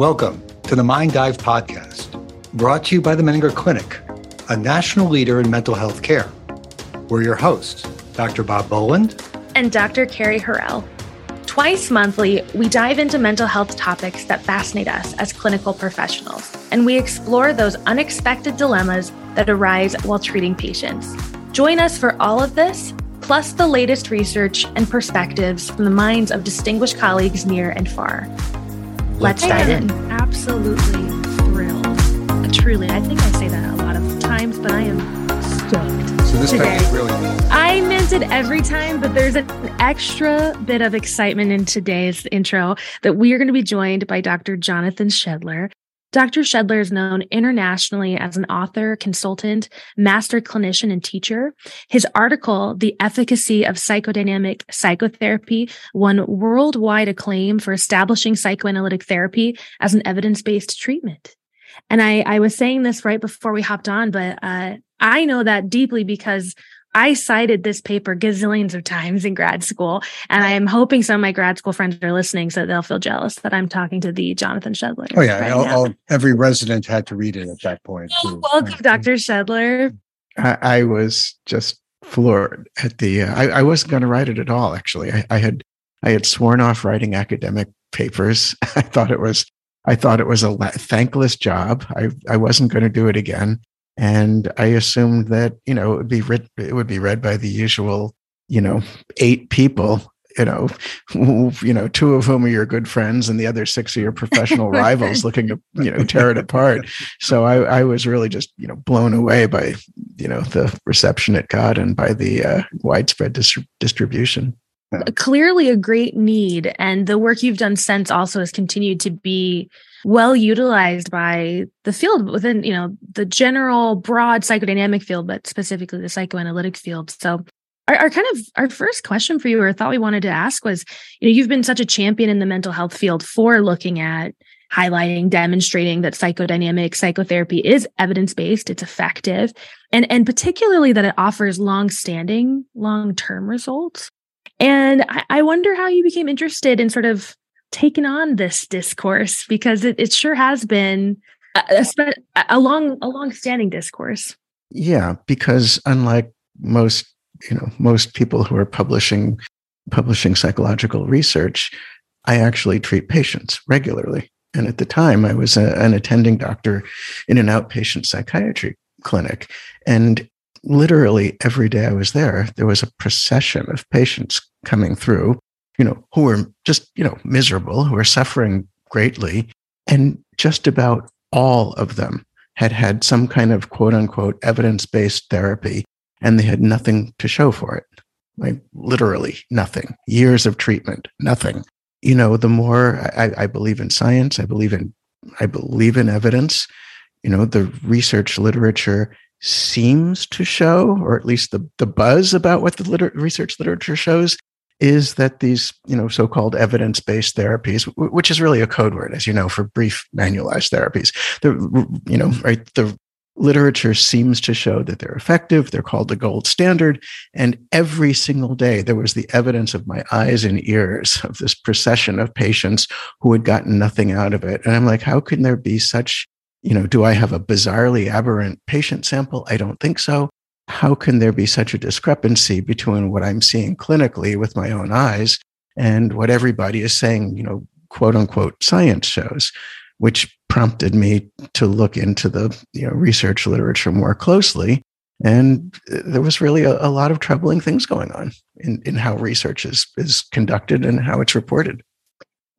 Welcome to the Mind Dive podcast, brought to you by the Menninger Clinic, a national leader in mental health care. We're your hosts, Dr. Bob Boland and Dr. Kerry Horrell. Twice monthly, we dive into mental health topics that fascinate us as clinical professionals, and we explore those unexpected dilemmas that arise while treating patients. Join us for all of this, plus the latest research and perspectives from the minds of distinguished colleagues near and far. Let's dive in. Absolutely thrilled. Truly, I think I say that a lot of times, but I am stoked. So this today. is really. I meant it every time, but there's an extra bit of excitement in today's intro that we are going to be joined by Dr. Jonathan Shedler. Dr. Shedler is known internationally as an author, consultant, master clinician, and teacher. His article, The Efficacy of Psychodynamic Psychotherapy, won worldwide acclaim for establishing psychoanalytic therapy as an evidence based treatment. And I, I was saying this right before we hopped on, but uh, I know that deeply because I cited this paper gazillions of times in grad school, and I am hoping some of my grad school friends are listening so they'll feel jealous that I'm talking to the Jonathan Shedler. Oh yeah, right all, all, every resident had to read it at that point. Oh, welcome, Dr. Shedler. I, I, was just floored at the. Uh, I, I, wasn't going to write it at all. Actually, I, I had I had sworn off writing academic papers. I thought it was I thought it was a thankless job. I I wasn't going to do it again. And I assumed that, you know, it would be read, it would be read by the usual, you know, eight people, you know, who, you know, two of whom are your good friends and the other six are your professional rivals looking to, you know, tear it apart. So I, I was really just, you know, blown away by, you know, the reception it got and by the uh, widespread dis- distribution clearly a great need and the work you've done since also has continued to be well utilized by the field within you know the general broad psychodynamic field but specifically the psychoanalytic field. So our, our, kind of our first question for you or thought we wanted to ask was you know you've been such a champion in the mental health field for looking at highlighting demonstrating that psychodynamic psychotherapy is evidence-based it's effective and and particularly that it offers long-standing long-term results. And I, I wonder how you became interested in sort of taken on this discourse because it, it sure has been uh, uh, a, a, a long a long standing discourse. Yeah because unlike most you know most people who are publishing publishing psychological research i actually treat patients regularly. And at the time i was a, an attending doctor in an outpatient psychiatry clinic. And literally every day i was there there was a procession of patients coming through you know, who were just, you know, miserable, who were suffering greatly. And just about all of them had had some kind of quote unquote evidence based therapy, and they had nothing to show for it. Like literally nothing. Years of treatment, nothing. You know, the more I, I believe in science, I believe in I believe in evidence. You know, the research literature seems to show, or at least the, the buzz about what the liter- research literature shows, is that these, you know, so-called evidence-based therapies, which is really a code word, as you know, for brief manualized therapies, the, you know, right, the literature seems to show that they're effective. They're called the gold standard. And every single day, there was the evidence of my eyes and ears of this procession of patients who had gotten nothing out of it. And I'm like, how can there be such, you know, do I have a bizarrely aberrant patient sample? I don't think so how can there be such a discrepancy between what I'm seeing clinically with my own eyes and what everybody is saying, you know, quote unquote science shows, which prompted me to look into the you know, research literature more closely. And there was really a, a lot of troubling things going on in, in how research is, is conducted and how it's reported.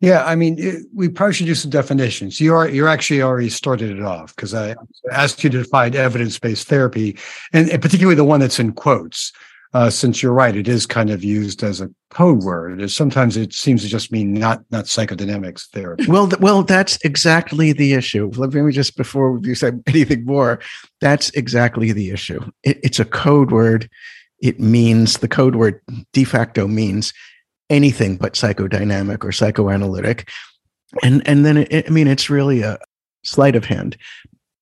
Yeah, I mean, it, we probably should do some definitions. You are you're actually already started it off because I asked you to define evidence-based therapy, and, and particularly the one that's in quotes. Uh, since you're right, it is kind of used as a code word. Sometimes it seems to just mean not not psychodynamics therapy. Well, th- well, that's exactly the issue. Let me just before you say anything more, that's exactly the issue. It, it's a code word. It means the code word de facto means anything but psychodynamic or psychoanalytic. And, and then, it, I mean, it's really a sleight of hand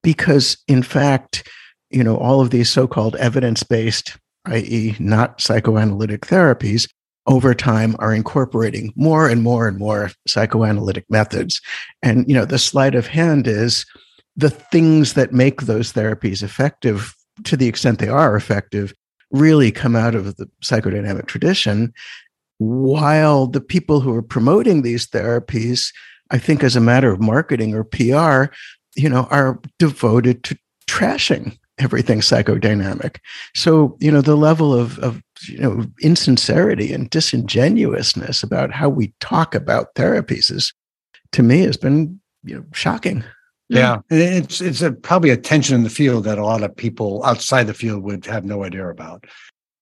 because, in fact, you know, all of these so called evidence based, i.e., not psychoanalytic therapies, over time are incorporating more and more and more psychoanalytic methods. And, you know, the sleight of hand is the things that make those therapies effective to the extent they are effective really come out of the psychodynamic tradition while the people who are promoting these therapies i think as a matter of marketing or pr you know are devoted to trashing everything psychodynamic. So you know the level of of you know insincerity and disingenuousness about how we talk about therapies is to me has been you know shocking. Yeah, it's it's a, probably a tension in the field that a lot of people outside the field would have no idea about.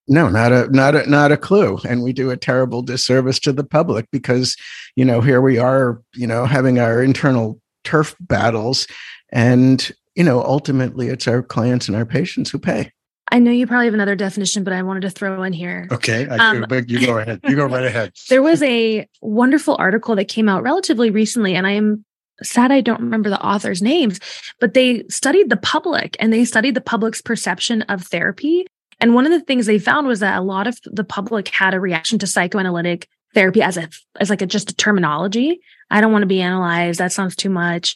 No, not a not a not a clue, and we do a terrible disservice to the public because you know here we are, you know, having our internal turf battles, and you know ultimately it's our clients and our patients who pay. I know you probably have another definition, but I wanted to throw in here. Okay, I, um, you go ahead. You go right ahead. there was a wonderful article that came out relatively recently, and I am sad I don't remember the author's names, but they studied the public and they studied the public's perception of therapy. And one of the things they found was that a lot of the public had a reaction to psychoanalytic therapy as a as like a just a terminology. I don't want to be analyzed. That sounds too much.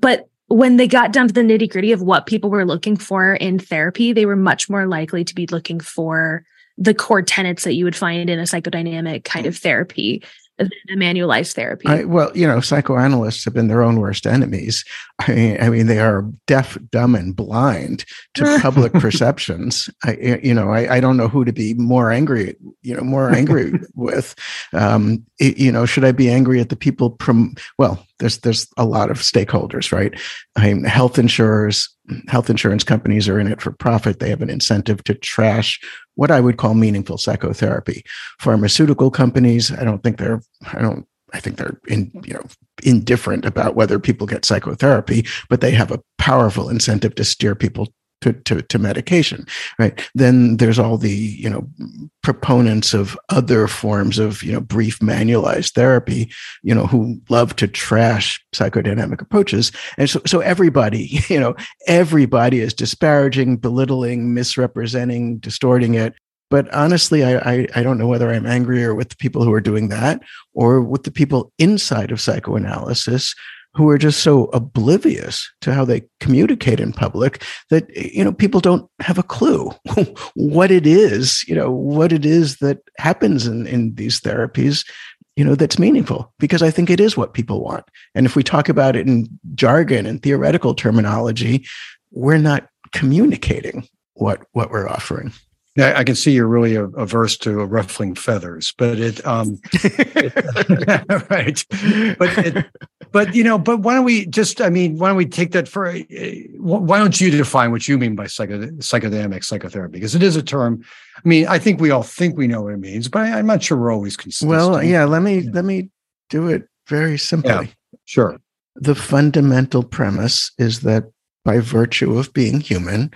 But when they got down to the nitty gritty of what people were looking for in therapy, they were much more likely to be looking for the core tenets that you would find in a psychodynamic kind of mm. therapy than a manualized therapy. I, well, you know, psychoanalysts have been their own worst enemies. I mean, I mean, they are deaf, dumb, and blind to public perceptions. I, you know, I, I don't know who to be more angry, you know, more angry with. Um, it, you know, should I be angry at the people? Prom- well, there's there's a lot of stakeholders, right? I mean, health insurers, health insurance companies are in it for profit. They have an incentive to trash what I would call meaningful psychotherapy. Pharmaceutical companies, I don't think they're, I don't, I think they're in, you know, indifferent about whether people get psychotherapy, but they have a powerful incentive to steer people to, to, to medication, right? Then there's all the, you know, proponents of other forms of, you know, brief manualized therapy, you know, who love to trash psychodynamic approaches. And so, so everybody, you know, everybody is disparaging, belittling, misrepresenting, distorting it. But honestly, I, I, I don't know whether I'm angrier with the people who are doing that or with the people inside of psychoanalysis who are just so oblivious to how they communicate in public that you know people don't have a clue what it is you know what it is that happens in, in these therapies you know that's meaningful. Because i think it is what people want. And if we talk about it in jargon and theoretical terminology we're not communicating what what we're offering I can see you're really averse to ruffling feathers, but it, um, it, right. But, it, but, you know, but why don't we just, I mean, why don't we take that for, uh, why don't you define what you mean by psycho, psychodynamic psychotherapy? Because it is a term. I mean, I think we all think we know what it means, but I, am not sure we're always consistent. Well, yeah, let me, let me do it very simply. Yeah, sure. The fundamental premise is that by virtue of being human,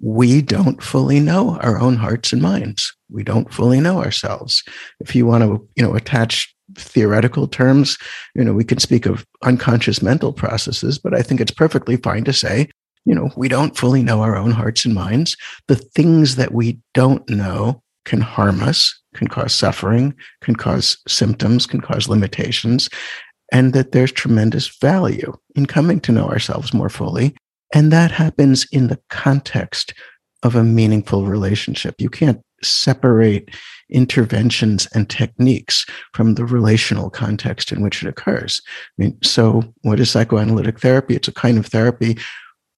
we don't fully know our own hearts and minds. We don't fully know ourselves. If you want to, you know, attach theoretical terms, you know, we can speak of unconscious mental processes, but I think it's perfectly fine to say, you know, we don't fully know our own hearts and minds. The things that we don't know can harm us, can cause suffering, can cause symptoms, can cause limitations, and that there's tremendous value in coming to know ourselves more fully and that happens in the context of a meaningful relationship. You can't separate interventions and techniques from the relational context in which it occurs. I mean, so what is psychoanalytic therapy? It's a kind of therapy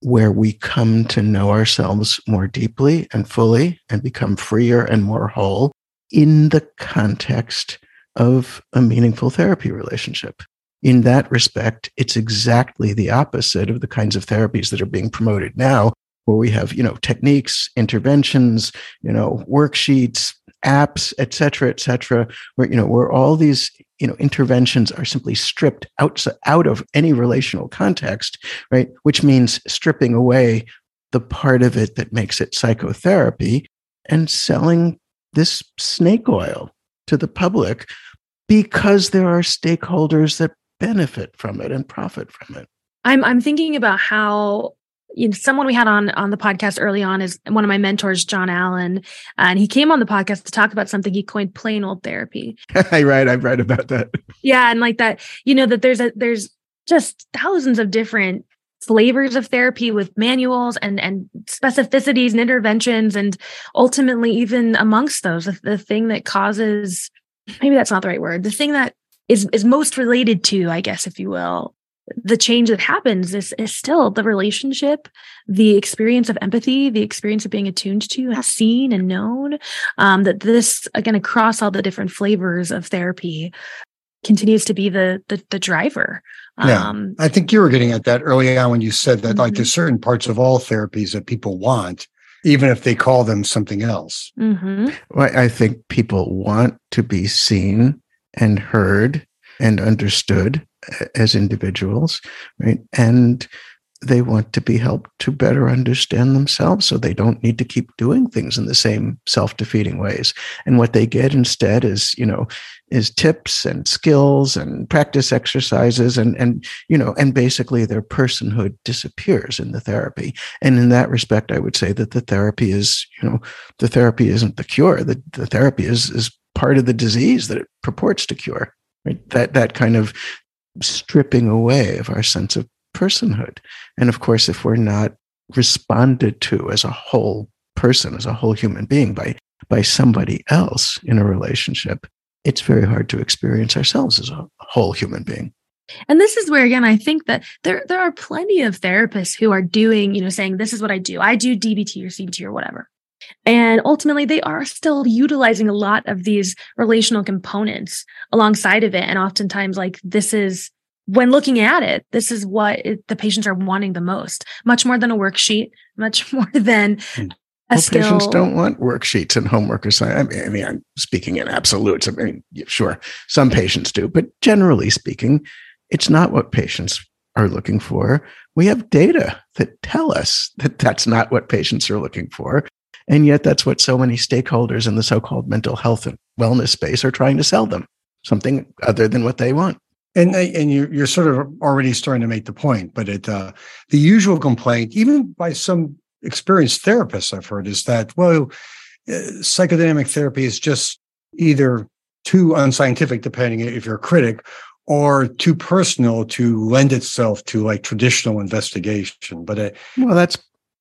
where we come to know ourselves more deeply and fully and become freer and more whole in the context of a meaningful therapy relationship in that respect, it's exactly the opposite of the kinds of therapies that are being promoted now, where we have, you know, techniques, interventions, you know, worksheets, apps, et cetera, et cetera, where, you know, where all these, you know, interventions are simply stripped out, out of any relational context, right? Which means stripping away the part of it that makes it psychotherapy and selling this snake oil to the public because there are stakeholders that benefit from it and profit from it. I'm I'm thinking about how you know, someone we had on on the podcast early on is one of my mentors, John Allen, and he came on the podcast to talk about something he coined plain old therapy. I read, I've read about that. Yeah, and like that, you know, that there's a there's just thousands of different flavors of therapy with manuals and and specificities and interventions, and ultimately, even amongst those, the, the thing that causes maybe that's not the right word, the thing that is is most related to, I guess, if you will, the change that happens is, is still the relationship, the experience of empathy, the experience of being attuned to, and seen and known. Um, that this again across all the different flavors of therapy continues to be the the, the driver. Yeah, um, I think you were getting at that early on when you said that mm-hmm. like there's certain parts of all therapies that people want, even if they call them something else. Mm-hmm. Well, I think people want to be seen and heard and understood as individuals, right? And they want to be helped to better understand themselves so they don't need to keep doing things in the same self-defeating ways. And what they get instead is you know is tips and skills and practice exercises and and you know and basically their personhood disappears in the therapy. And in that respect i would say that the therapy is you know the therapy isn't the cure. The, the therapy is is part of the disease that it purports to cure right that that kind of stripping away of our sense of personhood. And of course, if we're not responded to as a whole person, as a whole human being by, by somebody else in a relationship, it's very hard to experience ourselves as a whole human being. And this is where again I think that there there are plenty of therapists who are doing, you know, saying this is what I do. I do DBT or CBT or whatever. And ultimately, they are still utilizing a lot of these relational components alongside of it. And oftentimes, like, this is when looking at it, this is what it, the patients are wanting the most, much more than a worksheet, much more than hmm. a well, skill. Patients don't want worksheets and homework assignments. I mean, I mean, I'm speaking in absolutes. I mean, sure, some patients do, but generally speaking, it's not what patients are looking for. We have data that tell us that that's not what patients are looking for. And yet, that's what so many stakeholders in the so called mental health and wellness space are trying to sell them something other than what they want. And and you're you're sort of already starting to make the point, but it uh, the usual complaint, even by some experienced therapists, I've heard, is that well, uh, psychodynamic therapy is just either too unscientific, depending if you're a critic, or too personal to lend itself to like traditional investigation. But uh, well, that's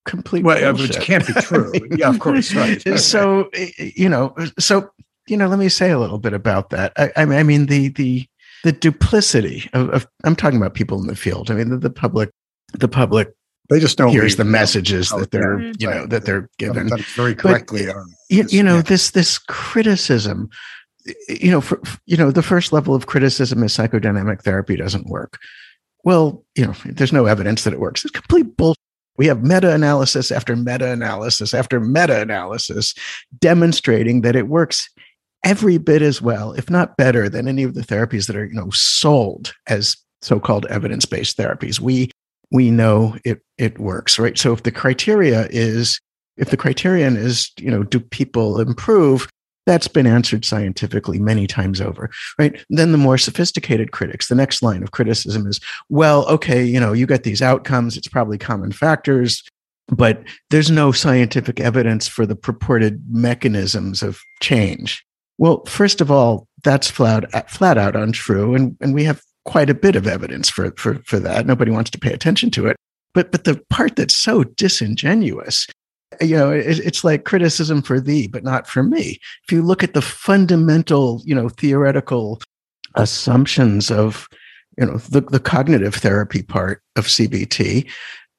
complete well, bullshit. which can't be true. yeah, of course, right. so you know, so you know, let me say a little bit about that. I, I mean, the the the duplicity of, of, I'm talking about people in the field. I mean, the, the public, the public. They just don't here's the messages that they're you know that they're given very correctly. But, you, you know yeah. this this criticism you know, for, you know, the first level of criticism is psychodynamic therapy doesn't work. Well, you know, there's no evidence that it works. It's complete bullshit. We have meta analysis after meta analysis after meta analysis demonstrating that it works every bit as well, if not better, than any of the therapies that are, you know, sold as so-called evidence-based therapies. We we know it it works, right? So if the criteria is if the criterion is, you know, do people improve? That's been answered scientifically many times over, right? Then the more sophisticated critics, the next line of criticism is, well, okay, you know, you get these outcomes, it's probably common factors, but there's no scientific evidence for the purported mechanisms of change. Well, first of all, that's flat, flat out untrue. And, and we have quite a bit of evidence for, for, for that. Nobody wants to pay attention to it. But, but the part that's so disingenuous you know it, it's like criticism for thee but not for me. If you look at the fundamental you know theoretical assumptions of you know the, the cognitive therapy part of cbt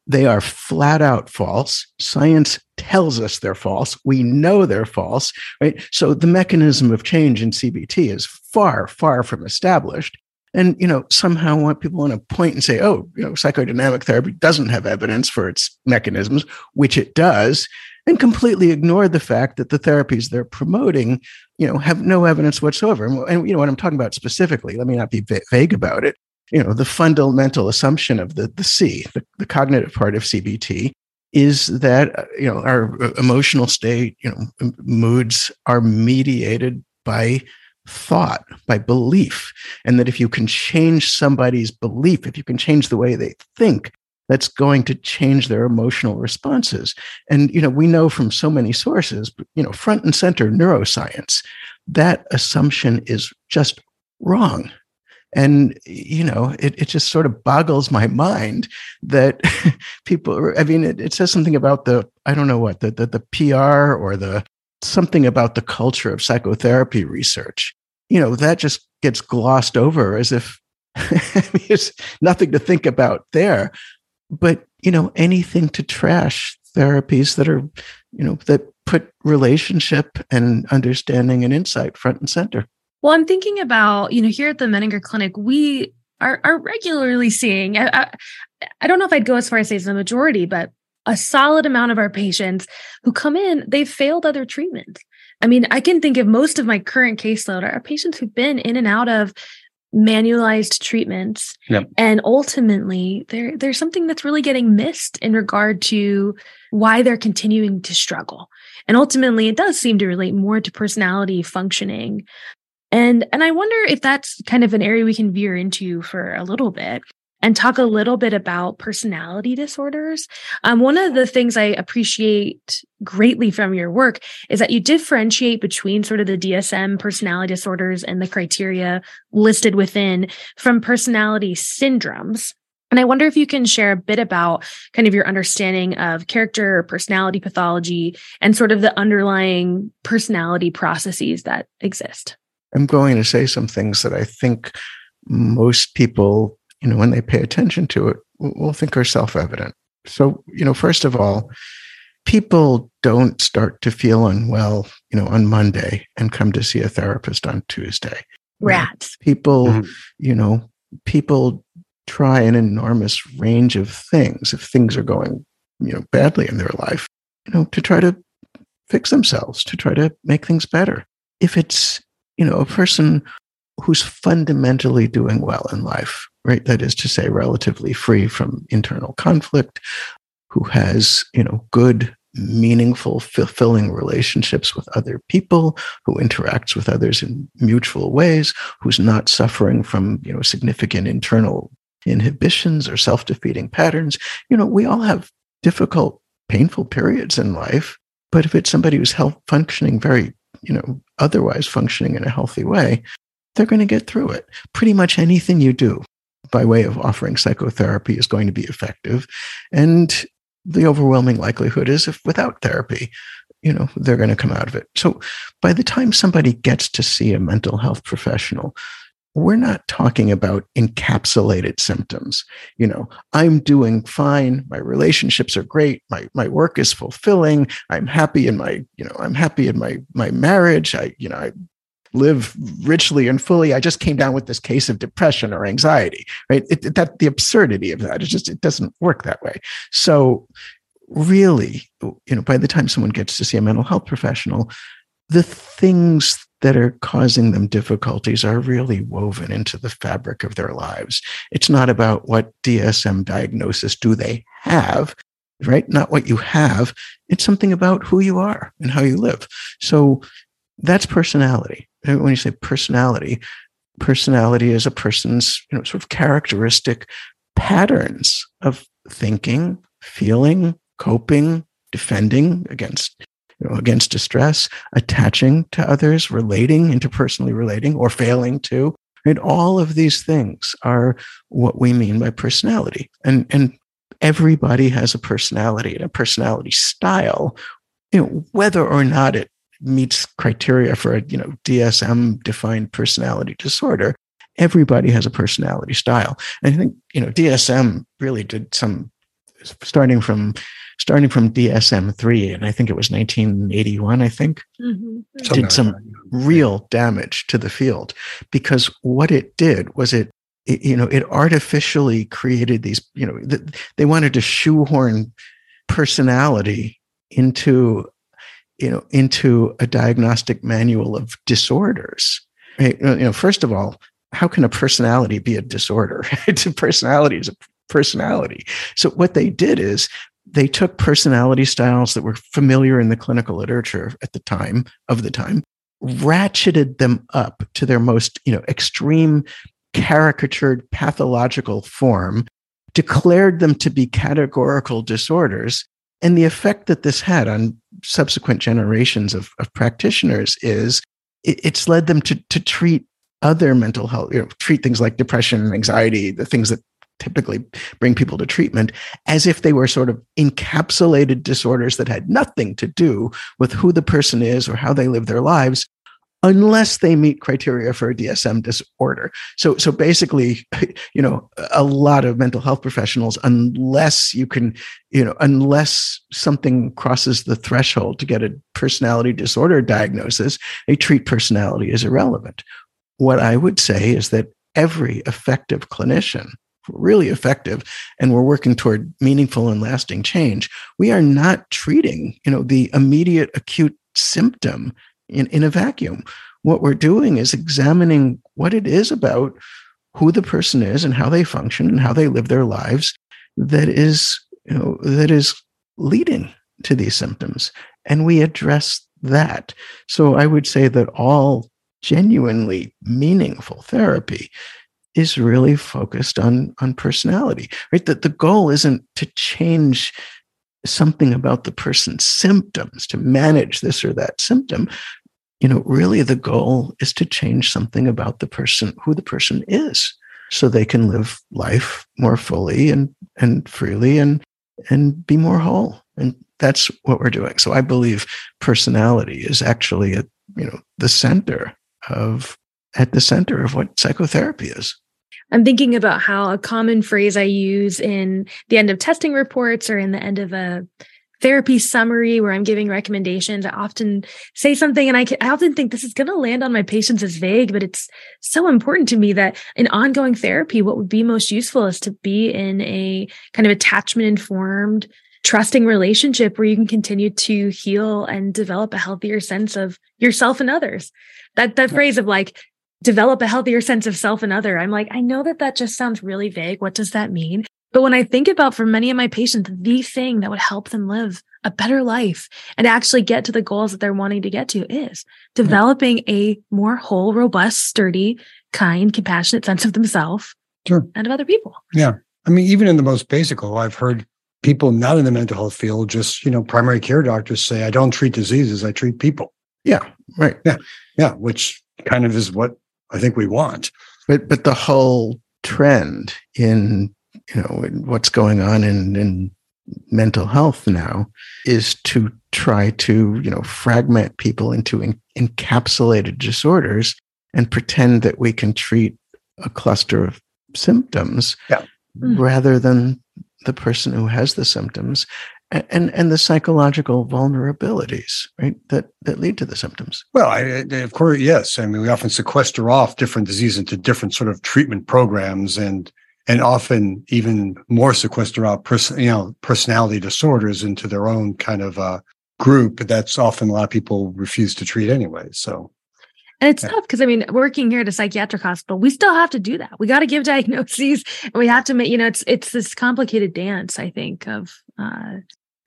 they are flat out false. Science tells us they're false. We know they're false right? So the mechanism of change in cbt is far far from established and you know somehow want people want to point and say oh you know psychodynamic therapy doesn't have evidence for its mechanisms which it does and completely ignore the fact that the therapies they're promoting you know have no evidence whatsoever. And, you know what i'm talking about specifically let me not be vague about it you know the fundamental assumption of the the c the, the cognitive part of cbt is that uh, you know our uh, emotional state you know moods are mediated by thought, by belief. And that if you can change somebody's belief, if you can change the way they think, that's going to change their emotional responses. And, you know, we know from so many sources, you know, front and center neuroscience, that assumption is just wrong. And, you know, it, it just sort of boggles my mind that people, I mean, it, it says something about the, I don't know what, the, the, the PR or the something about the culture of psychotherapy research. You know, that just gets glossed over as if it's nothing to think about there. But, you know, anything to trash therapies that are, you know, that put relationship and understanding and insight front and center. Well, I'm thinking about, you know, here at the Menninger Clinic, we are, are regularly seeing, I, I, I don't know if I'd go as far as say it's the majority, but a solid amount of our patients who come in, they've failed other treatments. I mean, I can think of most of my current caseload are patients who've been in and out of manualized treatments. Yep. And ultimately, there, there's something that's really getting missed in regard to why they're continuing to struggle. And ultimately, it does seem to relate more to personality functioning and and I wonder if that's kind of an area we can veer into for a little bit and talk a little bit about personality disorders. Um, one of the things I appreciate greatly from your work is that you differentiate between sort of the DSM personality disorders and the criteria listed within from personality syndromes. And I wonder if you can share a bit about kind of your understanding of character or personality pathology and sort of the underlying personality processes that exist. I'm going to say some things that I think most people, you know, when they pay attention to it, we'll think are self evident. So, you know, first of all, people don't start to feel unwell, you know, on Monday and come to see a therapist on Tuesday. Rats. People, mm-hmm. you know, people try an enormous range of things if things are going, you know, badly in their life, you know, to try to fix themselves, to try to make things better. If it's you know, a person who's fundamentally doing well in life, right? That is to say, relatively free from internal conflict, who has, you know, good, meaningful, fulfilling relationships with other people, who interacts with others in mutual ways, who's not suffering from, you know, significant internal inhibitions or self-defeating patterns. You know, we all have difficult, painful periods in life. But if it's somebody who's health functioning very you know, otherwise functioning in a healthy way, they're going to get through it. Pretty much anything you do by way of offering psychotherapy is going to be effective. And the overwhelming likelihood is if without therapy, you know, they're going to come out of it. So by the time somebody gets to see a mental health professional, we're not talking about encapsulated symptoms. You know, I'm doing fine. My relationships are great. My my work is fulfilling. I'm happy in my, you know, I'm happy in my my marriage. I, you know, I live richly and fully. I just came down with this case of depression or anxiety, right? It, that the absurdity of that is just it doesn't work that way. So really, you know, by the time someone gets to see a mental health professional, the things that are causing them difficulties are really woven into the fabric of their lives. It's not about what DSM diagnosis do they have, right? Not what you have. It's something about who you are and how you live. So that's personality. Uh, when you say personality, personality is a person's you know, sort of characteristic patterns of thinking, feeling, coping, defending against you know, against distress, attaching to others, relating, interpersonally relating, or failing to. Right? All of these things are what we mean by personality. And, and everybody has a personality and a personality style, you know, whether or not it meets criteria for a you know DSM defined personality disorder. Everybody has a personality style. And I think you know DSM really did some starting from starting from DSM 3, and I think it was 1981, I think, mm-hmm. did some real damage to the field because what it did was it, it you know, it artificially created these, you know, th- they wanted to shoehorn personality into, you know, into a diagnostic manual of disorders. You know, first of all, how can a personality be a disorder? a personality is a personality. So what they did is they took personality styles that were familiar in the clinical literature at the time of the time ratcheted them up to their most you know extreme caricatured pathological form declared them to be categorical disorders. And the effect that this had on subsequent generations of, of practitioners is it, it's led them to, to treat other mental health, you know, treat things like depression and anxiety, the things that typically bring people to treatment as if they were sort of encapsulated disorders that had nothing to do with who the person is or how they live their lives unless they meet criteria for a DSM disorder. So, so basically, you know, a lot of mental health professionals, unless you can, you know, unless something crosses the threshold to get a personality disorder diagnosis, they treat personality as irrelevant. What I would say is that every effective clinician really effective and we're working toward meaningful and lasting change we are not treating you know the immediate acute symptom in, in a vacuum. What we're doing is examining what it is about who the person is and how they function and how they live their lives that is you know that is leading to these symptoms. And we address that. So i would say that all genuinely meaningful therapy is really focused on on personality right? That the goal isn't to change something about the person's symptoms to manage this or that symptom you know really the goal is to change something about the person who the person is so they can live life more fully and and freely and and be more whole and that's what we're doing so i believe personality is actually at you know the center of at the center of what psychotherapy is. I'm thinking about how a common phrase I use in the end of testing reports or in the end of a therapy summary where I'm giving recommendations. I often say something and I, can, I often think this is going to land on my patients as vague, but it's so important to me that in ongoing therapy, what would be most useful is to be in a kind of attachment informed, trusting relationship where you can continue to heal and develop a healthier sense of yourself and others. That, that phrase of like, develop a healthier sense of self and other. I'm like, I know that that just sounds really vague. What does that mean? But when I think about for many of my patients, the thing that would help them live a better life and actually get to the goals that they're wanting to get to is developing a more whole, robust, sturdy, kind, compassionate sense of themselves sure. and of other people. Yeah. I mean, even in the most basic, oh, I've heard people not in the mental health field, just, you know, primary care doctors say, I don't treat diseases, I treat people. Yeah. Right. Yeah. Yeah. Which kind of is what I think we want. But but the whole trend in you know what's going on in in mental health now is to try to you know fragment people into in, encapsulated disorders and pretend that we can treat a cluster of symptoms yeah. Mm. rather than the person who has the symptoms and and the psychological vulnerabilities right that that lead to the symptoms. Well I, of course yes. I mean we often sequester off different diseases into different sort of treatment programs and and often even more sequester out person you know personality disorders into their own kind of uh, group that's often a lot of people refuse to treat anyway so and it's yeah. tough because I mean, working here at a psychiatric hospital, we still have to do that. We got to give diagnoses, and we have to make you know, it's it's this complicated dance. I think of uh,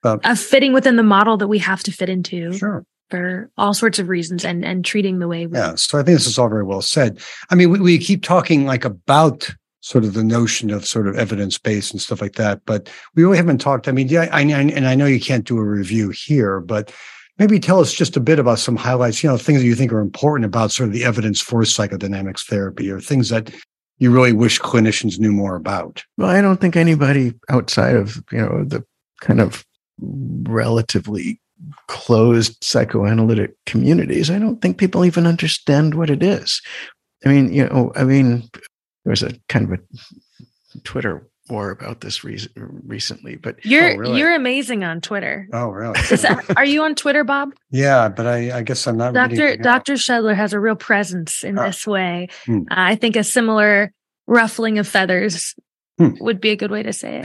um, of fitting within the model that we have to fit into. Sure. For all sorts of reasons and and treating the way we Yeah. So I think this is all very well said. I mean, we, we keep talking like about sort of the notion of sort of evidence based and stuff like that, but we really haven't talked. I mean, yeah, I, I and I know you can't do a review here, but maybe tell us just a bit about some highlights, you know, things that you think are important about sort of the evidence for psychodynamics therapy or things that you really wish clinicians knew more about. Well, I don't think anybody outside of, you know, the kind of relatively closed psychoanalytic communities, I don't think people even understand what it is. I mean, you know, I mean, there was a kind of a Twitter war about this re- recently, but you're oh, really? you're amazing on Twitter. Oh, really? That, are you on Twitter, Bob? Yeah, but I, I guess I'm not. Doctor Doctor Shedler has a real presence in uh, this way. Hmm. Uh, I think a similar ruffling of feathers hmm. would be a good way to say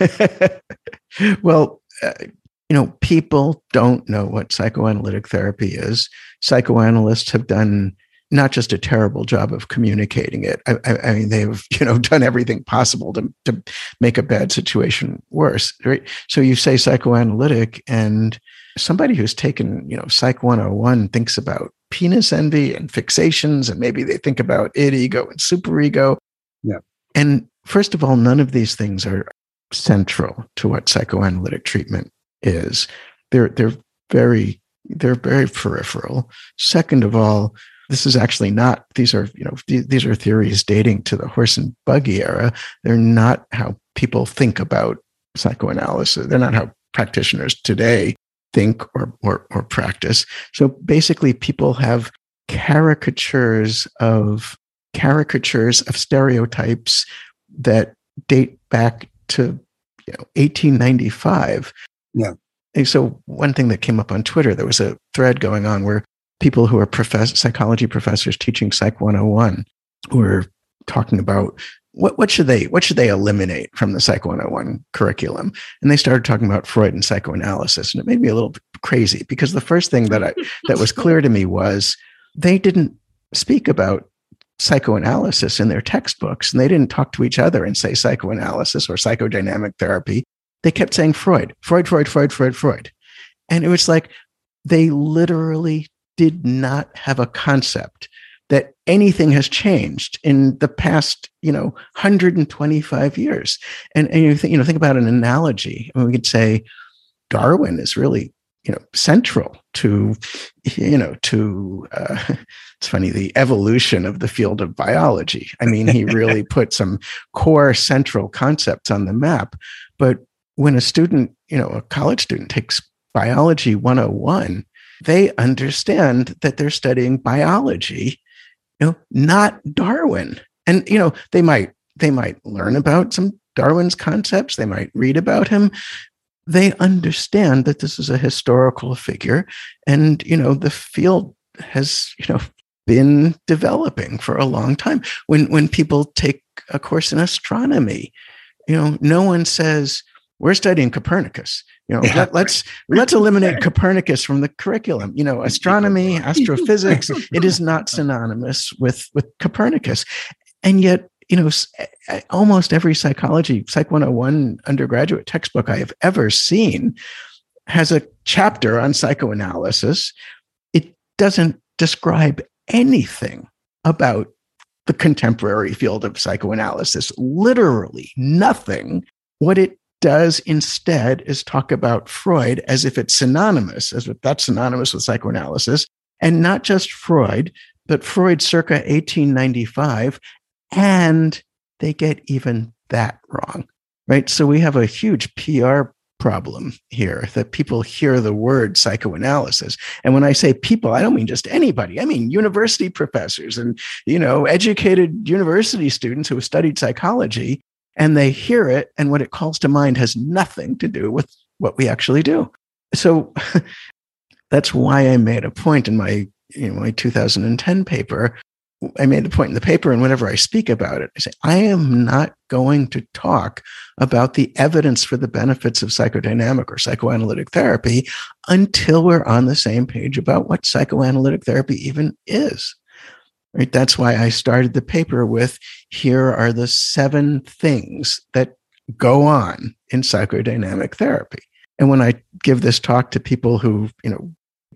it. well, uh, you know, people don't know what psychoanalytic therapy is. Psychoanalysts have done not just a terrible job of communicating it. I, I, I, mean, they've you know done everything possible to to make a bad situation worse. Right? So you say psychoanalytic, and somebody who's taken you know Psych 101 thinks about penis envy and fixations, and maybe they think about id, ego, and superego. Yeah. And first of all, none of these things are central to what psychoanalytic treatment is. They're they're very they're very peripheral. Second of all, this is actually not these are you know these are theories dating to the horse and buggy era. They're not how people think about psychoanalysis. They're not how practitioners today think or or, or practice. So basically, people have caricatures of caricatures of stereotypes that date back to you know 1895. Yeah. And so one thing that came up on Twitter, there was a thread going on where people who are profess- psychology professors teaching Psych 101 were talking about what, what should they what should they eliminate from the Psych 101 curriculum? And they started talking about Freud and psychoanalysis, and it made me a little crazy because the first thing that I that was clear to me was they didn't speak about psychoanalysis in their textbooks, and they didn't talk to each other and say psychoanalysis or psychodynamic therapy. They kept saying Freud, Freud, Freud, Freud, Freud, Freud. And it was like they literally did not have a concept that anything has changed in the past, you know, 125 years. And, and you, think, you know, think about an analogy. I mean, we could say Darwin is really, you know, central to, you know, to, uh, it's funny, the evolution of the field of biology. I mean, he really put some core central concepts on the map. But when a student, you know, a college student takes biology 101, they understand that they're studying biology you know, not Darwin. And you know, they might they might learn about some Darwin's concepts, they might read about him. They understand that this is a historical figure and you know, the field has, you know, been developing for a long time. When when people take a course in astronomy, you know, no one says we're studying Copernicus. You know, yeah. let, let's let's eliminate Copernicus from the curriculum. You know, astronomy, astrophysics, it is not synonymous with with Copernicus. And yet, you know, almost every psychology, Psych 101 undergraduate textbook I have ever seen has a chapter on psychoanalysis. It doesn't describe anything about the contemporary field of psychoanalysis, literally nothing. What it does instead is talk about Freud as if it's synonymous, as if that's synonymous with psychoanalysis, and not just Freud, but Freud circa 1895. And they get even that wrong, right? So we have a huge PR problem here that people hear the word psychoanalysis and when i say people i don't mean just anybody i mean university professors and you know educated university students who have studied psychology and they hear it and what it calls to mind has nothing to do with what we actually do. So that's why i made a point in my you know my 2010 paper. I made a point in the paper and whenever i speak about it i say i am not going to talk about the evidence for the benefits of psychodynamic or psychoanalytic therapy until we're on the same page about what psychoanalytic therapy even is Right? That's why I started the paper with here are the seven things that go on in psychodynamic therapy. And when I give this talk to people who, you know,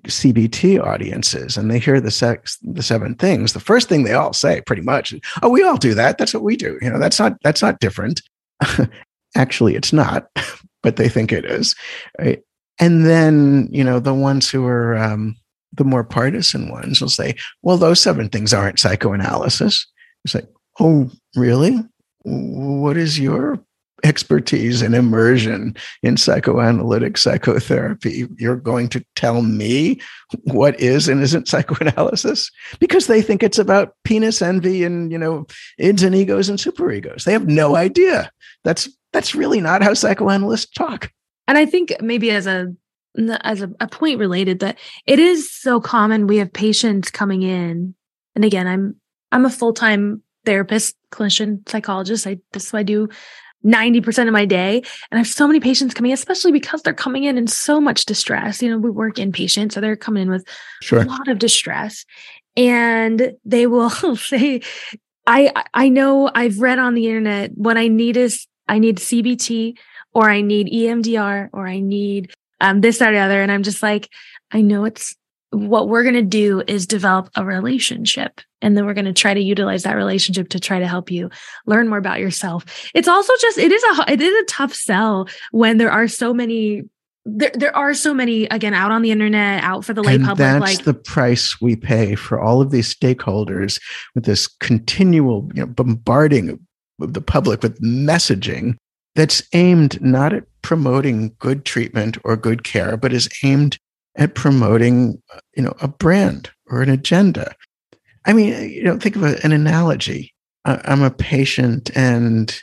CBT audiences and they hear the sex the seven things, the first thing they all say pretty much, oh, we all do that. That's what we do. You know, that's not that's not different. Actually, it's not, but they think it is. Right? And then, you know, the ones who are um, the more partisan ones will say, well, those seven things aren't psychoanalysis. It's like, oh, really? What is your expertise and immersion in psychoanalytic psychotherapy? You're going to tell me what is and isn't psychoanalysis? Because they think it's about penis envy and, you know, ids and egos and superegos. They have no idea. That's that's really not how psychoanalysts talk. And I think maybe as a as a, a point related that it is so common we have patients coming in. And again i'm i'm a full-time therapist clinician psychologist. I this is what i do 90% of my day. And i have so many patients coming especially because they're coming in in so much distress. You know we work inpatient so they're coming in with sure. a lot of distress. And they will say i i know i've read on the internet what i need is i need cbt or i need emdr or i need um, this, that, or the other. And I'm just like, I know it's what we're going to do is develop a relationship and then we're going to try to utilize that relationship to try to help you learn more about yourself it's also just it is a it is a tough sell when there are so many there, there are so many again out on the internet out for the lay and public that's like the price we pay for all of these stakeholders with this continual you know, bombarding of the public with messaging that's aimed not at promoting good treatment or good care but is aimed at promoting you know a brand or an agenda i mean you know think of a, an analogy i'm a patient and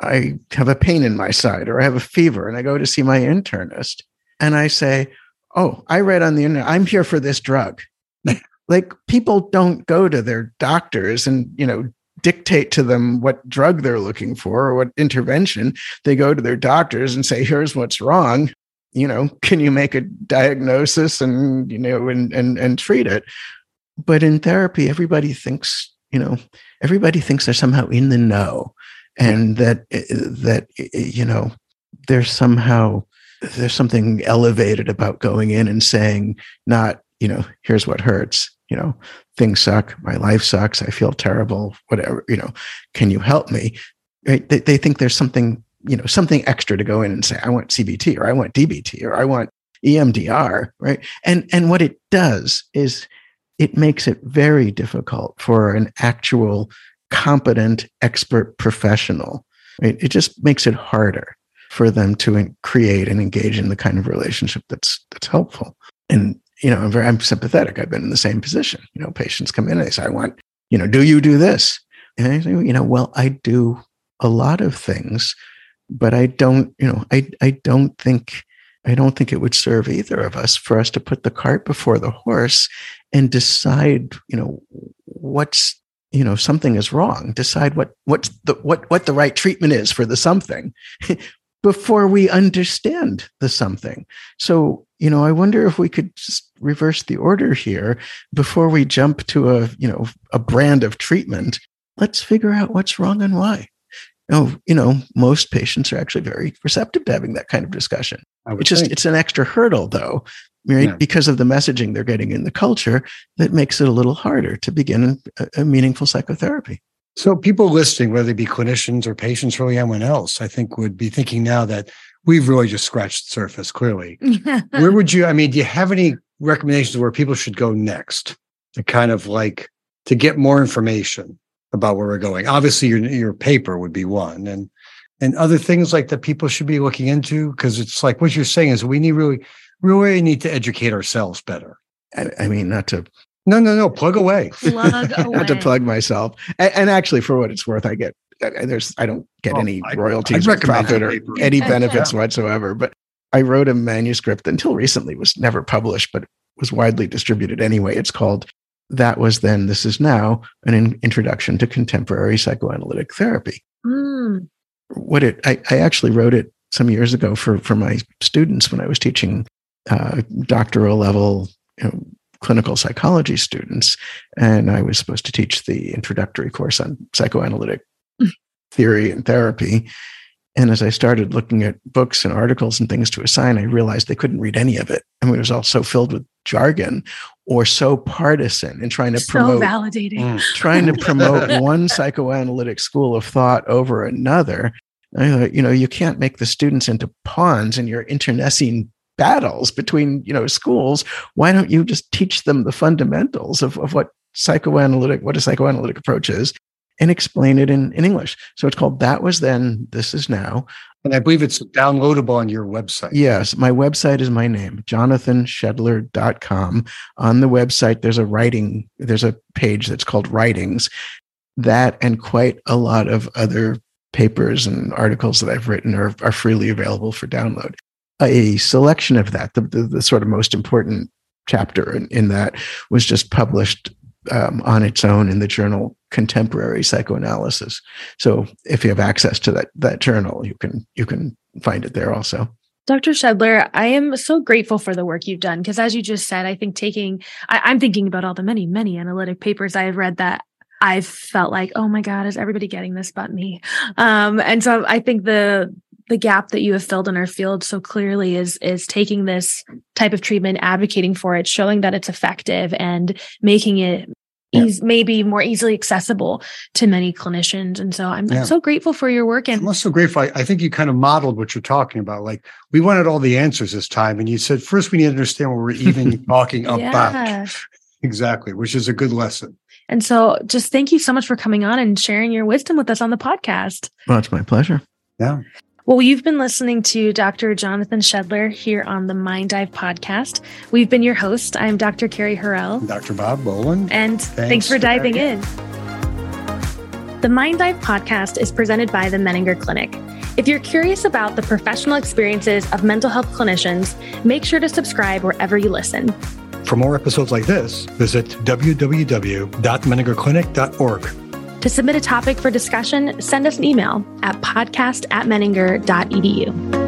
I have a pain in my side or I have a fever and I go to see my internist and I say, Oh, I read on the internet, I'm here for this drug. like people don't go to their doctors and, you know, dictate to them what drug they're looking for or what intervention. They go to their doctors and say, here's what's wrong. You know, can you make a diagnosis and, you know, and, and, and treat it? But in therapy, everybody thinks, you know, everybody thinks they're somehow in the know and that eh, that eh, you know there's somehow there's something elevated about going in and saying not you know here's what hurts you know things suck. My life sucks. I feel terrible. Whatever you know can you help me? Right? They, they think there's something you know something extra to go in and say i want cbt or i want dbt or i want emdr right? And and what it does is it makes it very difficult for an actual competent expert professional right? it just makes it harder for them to create and engage in the kind of relationship that's that's helpful. And you know i'm very i'm sympathetic. I've been in the same position. You know patients come in and they say i want you know do you do this? And i say you know well i do a lot of things but i don't you know i i don't think I don't think it would serve either of us for us to put the cart before the horse and decide, you know, what's you know something is wrong. Decide what what's the what what the right treatment is for the something before we understand the something. So you know i wonder if we could just reverse the order here before we jump to a you know a brand of treatment let's figure out what's wrong and why oh you know most patients are actually very receptive to having that kind of discussion it's just think. it's an extra hurdle though right? Yeah. Because of the messaging they're getting in the culture that makes it a little harder to begin a, a meaningful psychotherapy. So people listening, whether they be clinicians or patients or anyone else, I think would be thinking now that we've really just scratched the surface, clearly. where would you, I mean, do you have any recommendations where people should go next to kind of like to get more information about where we're going? Obviously, your your paper would be one. And and other things like that people should be looking into because it's like what you're saying is we need really we really need to educate ourselves better. I, I mean, not to no, no, no. Plug away. Plug away. Not to plug myself. And, and, actually, for what it's worth, I get there's I don't get oh, any royalties, or profit, or any benefits yeah. whatsoever. But I wrote a manuscript that until recently was never published, but was widely distributed anyway. It's called "That Was Then, This Is Now: An in- Introduction to Contemporary Psychoanalytic Therapy." Mm. What it I, I actually wrote it some years ago for for my students when I was teaching uh, doctoral level you know, clinical psychology students, and I was supposed to teach the introductory course on psychoanalytic theory and therapy. And as I started looking at books and articles and things to assign, I realized they couldn't read any of it. I mean, it was all so filled with jargon or so partisan and trying to so promote validating. Mm. trying to promote one psychoanalytic school of thought over another. I thought, you know, you can't make the students into pawns in your internecine battles between you know schools why don't you just teach them the fundamentals of, of what psychoanalytic what a psychoanalytic approach is and explain it in, in english. So it's called that was then this is now. And i believe it's downloadable on your website. Yes my website is my name jonathanshedler.com on the website there's a writing there's a page that's called writings. That and quite a lot of other papers and articles that I've written are, are freely available for download. A selection of that. The, the, the sort of most important chapter in, in that was just published um, on its own in the journal Contemporary Psychoanalysis. So if you have access to that that journal, you can you can find it there also. Dr. Shedler, I am so grateful for the work you've done because, as you just said, I think taking, I, am thinking about all the many, many analytic papers I have read that I've felt like, oh my God, is everybody getting this but me? Um, and so I think the the gap that you have filled in our field so clearly is is taking this type of treatment, advocating for it, showing that it's effective, and making it yeah. maybe more easily accessible to many clinicians. And so I'm, yeah. I'm so grateful for your work. And I'm also grateful. I, I, think you kind of modeled what you're talking about. Like we wanted all the answers this time, and you said first we need to understand what we're even talking about. Yeah. Exactly, which is a good lesson. And so just thank you so much for coming on and sharing your wisdom with us on the podcast. Well, it's my pleasure. Yeah. Well, you've been listening to Dr. Jonathan Shedler here on the Mind Dive podcast. We've been your host. I'm Dr. Kerry Horrell. Dr. Bob Boland. And thanks, thanks for diving in. The Mind Dive podcast is presented by the Menninger Clinic. If you're curious about the professional experiences of mental health clinicians, make sure to subscribe wherever you listen. For more episodes like this, visit www.menningerclinic.org. To submit a topic for discussion, send us an email at podcast at menninger.edu.